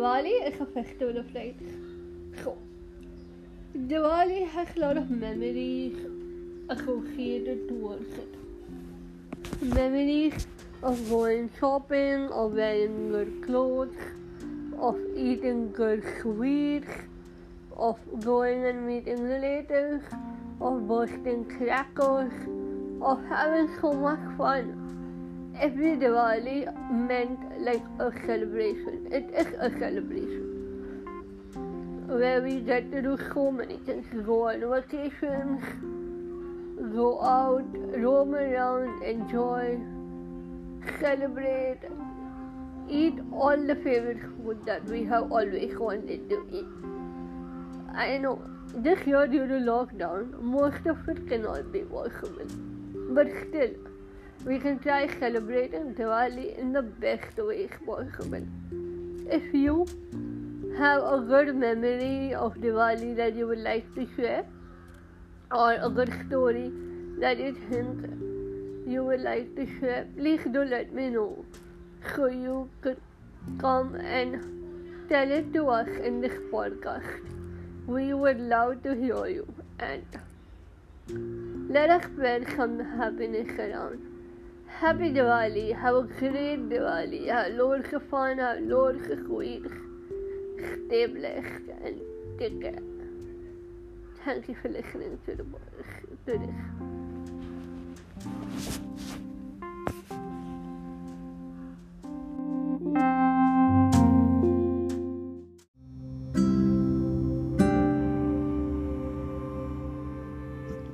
Of lights. So, Diwali has a lot of memories associated towards it. Memories of going shopping, of wearing good clothes, of eating good sweets, of going and meeting relatives, of bursting crackers, of having so much fun. Every Diwali meant like a celebration. It is a celebration. Where we get to do so many things. Go on vacations, go out, roam around, enjoy, celebrate, eat all the favorite food that we have always wanted to eat. I know this year due to lockdown, most of it cannot be possible, but still, we can try celebrating Diwali in the best ways possible. If you have a good memory of Diwali that you would like to share, or a good story that you think you would like to share, please do let me know so you could come and tell it to us in this podcast. We would love to hear you and let us spread some happiness around. Happy Diwali, have a great Diwali, fun, have loads of. Stay blessed and take care. Thank you for listening to the to this.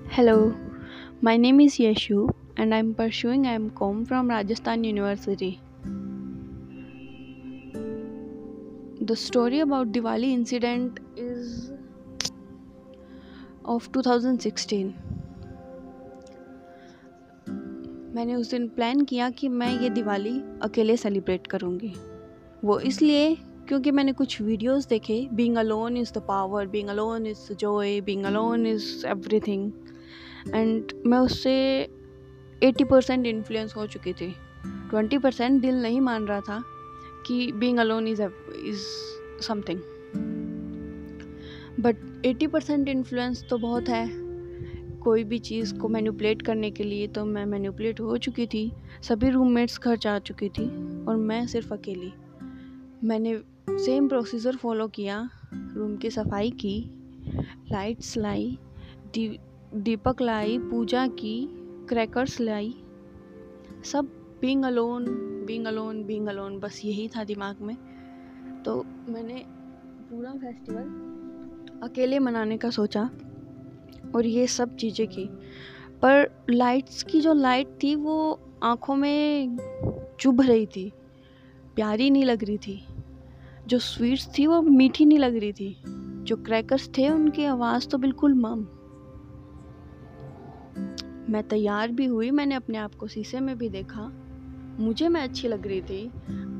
Hello, my name is Yeshu and I'm pursuing MCOM from Rajasthan University. The story about Diwali incident is of 2016. मैंने उस दिन plan किया कि मैं ये दिवाली अकेले celebrate करूँगी वो इसलिए क्योंकि मैंने कुछ वीडियोस देखे being alone is the power being alone is joy being alone is everything and मैं उससे एटी परसेंट इन्फ्लुएंस हो चुकी थी। ट्वेंटी परसेंट दिल नहीं मान रहा था कि being alone is is something but eighty percent influence तो बहुत है। कोई भी चीज़ को मैनिपुलेट करने के लिए तो मैं मैनिपुलेट हो चुकी थी। सभी रूममेट्स घर जा चुकी थी और मैं सिर्फ़ अकेली। मैंने सेम प्रोसीजर फॉलो किया। रूम की सफ़ाई की। लाइट्स लाई। दी दीपक लाई। पूजा की। क्रैकर्स लाई सब being alone being alone being alone बस यही था दिमाग में। तो मैंने पूरा फेस्टिवल अकेले मनाने का सोचा और ये सब चीज़ें की। पर लाइट्स की जो लाइट थी वो आँखों में चुभ रही थी, प्यारी नहीं लग रही थी। जो स्वीट्स थी वो मीठी नहीं लग रही थी। जो क्रैकर्स थे उनकी आवाज़ तो बिल्कुल मम मैं तैयार भी हुई, मैंने अपने आप को शीशे में भी देखा। मुझे मैं अच्छी लग रही थी,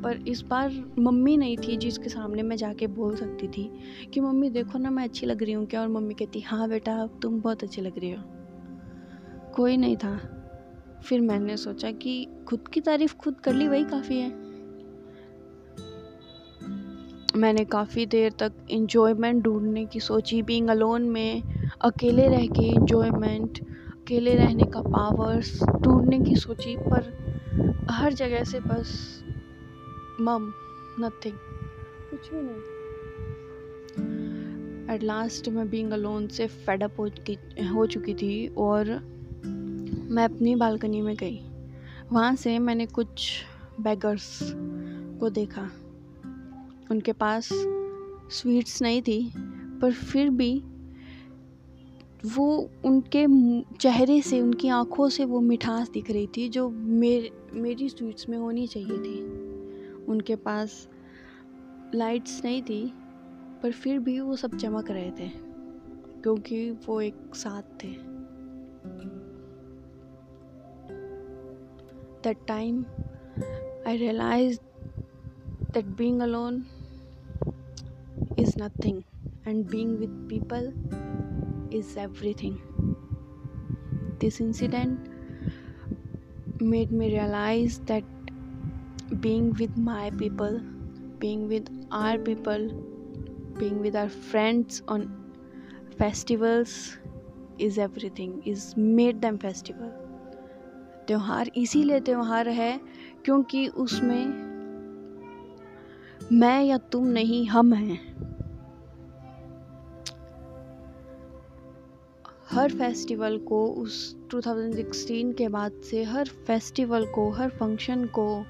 पर इस बार मम्मी नहीं थी जिसके सामने मैं जाके बोल सकती थी कि, मम्मी, देखो ना, मैं अच्छी लग रही हूँ क्या? और मम्मी कहती हाँ बेटा तुम बहुत अच्छी लग रही हो। कोई नहीं था। फिर मैंने सोचा कि खुद की तारीफ़ खुद कर ली, वही काफ़ी है। मैंने काफ़ी देर तक इन्जॉयमेंट ढूँढने की सोची बीइंग अलोन में अकेले रह के इन्जॉयमेंट अकेले रहने का पावर्स ढूँढने की सोची पर हर जगह से बस मम नथिंग कुछ भी नहीं। एट लास्ट मैं बीइंग अलोन से फेडअप हो, हो चुकी थी और मैं अपनी बालकनी में गई। वहाँ से मैंने कुछ बैगर्स को देखा। उनके पास स्वीट्स नहीं थी पर फिर भी वो उनके चेहरे से, उनकी आँखों से वो मिठास दिख रही थी जो मेरे, मेरी स्वीट्स में होनी चाहिए थी। उनके पास लाइट्स नहीं थी, पर फिर भी वो सब चमक रहे थे, क्योंकि वो एक साथ थे। That time I realize that being alone is nothing and being with people is everything. This incident made me realize that being with my people being with our people being with our friends on festivals is everything is made them festival त्यौहार इसीलिए त्यौहार है क्योंकि उसमें मैं या तुम नहीं हम हैं हर फेस्टिवल को, उस 2016 के बाद से हर फेस्टिवल को, हर फ़ंक्शन को,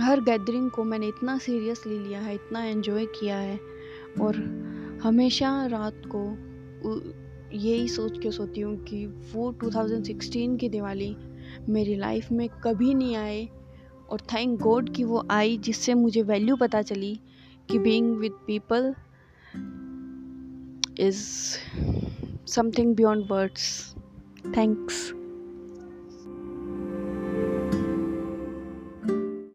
हर गैदरिंग को मैंने इतना सीरियसली लिया है, इतना एंजॉय किया है और हमेशा रात को यही सोच के सोती हूँ कि वो 2016 की दिवाली मेरी लाइफ में कभी नहीं आए और थैंक गॉड कि वो आई जिससे मुझे वैल्यू पता चली कि being with people is something beyond words thanks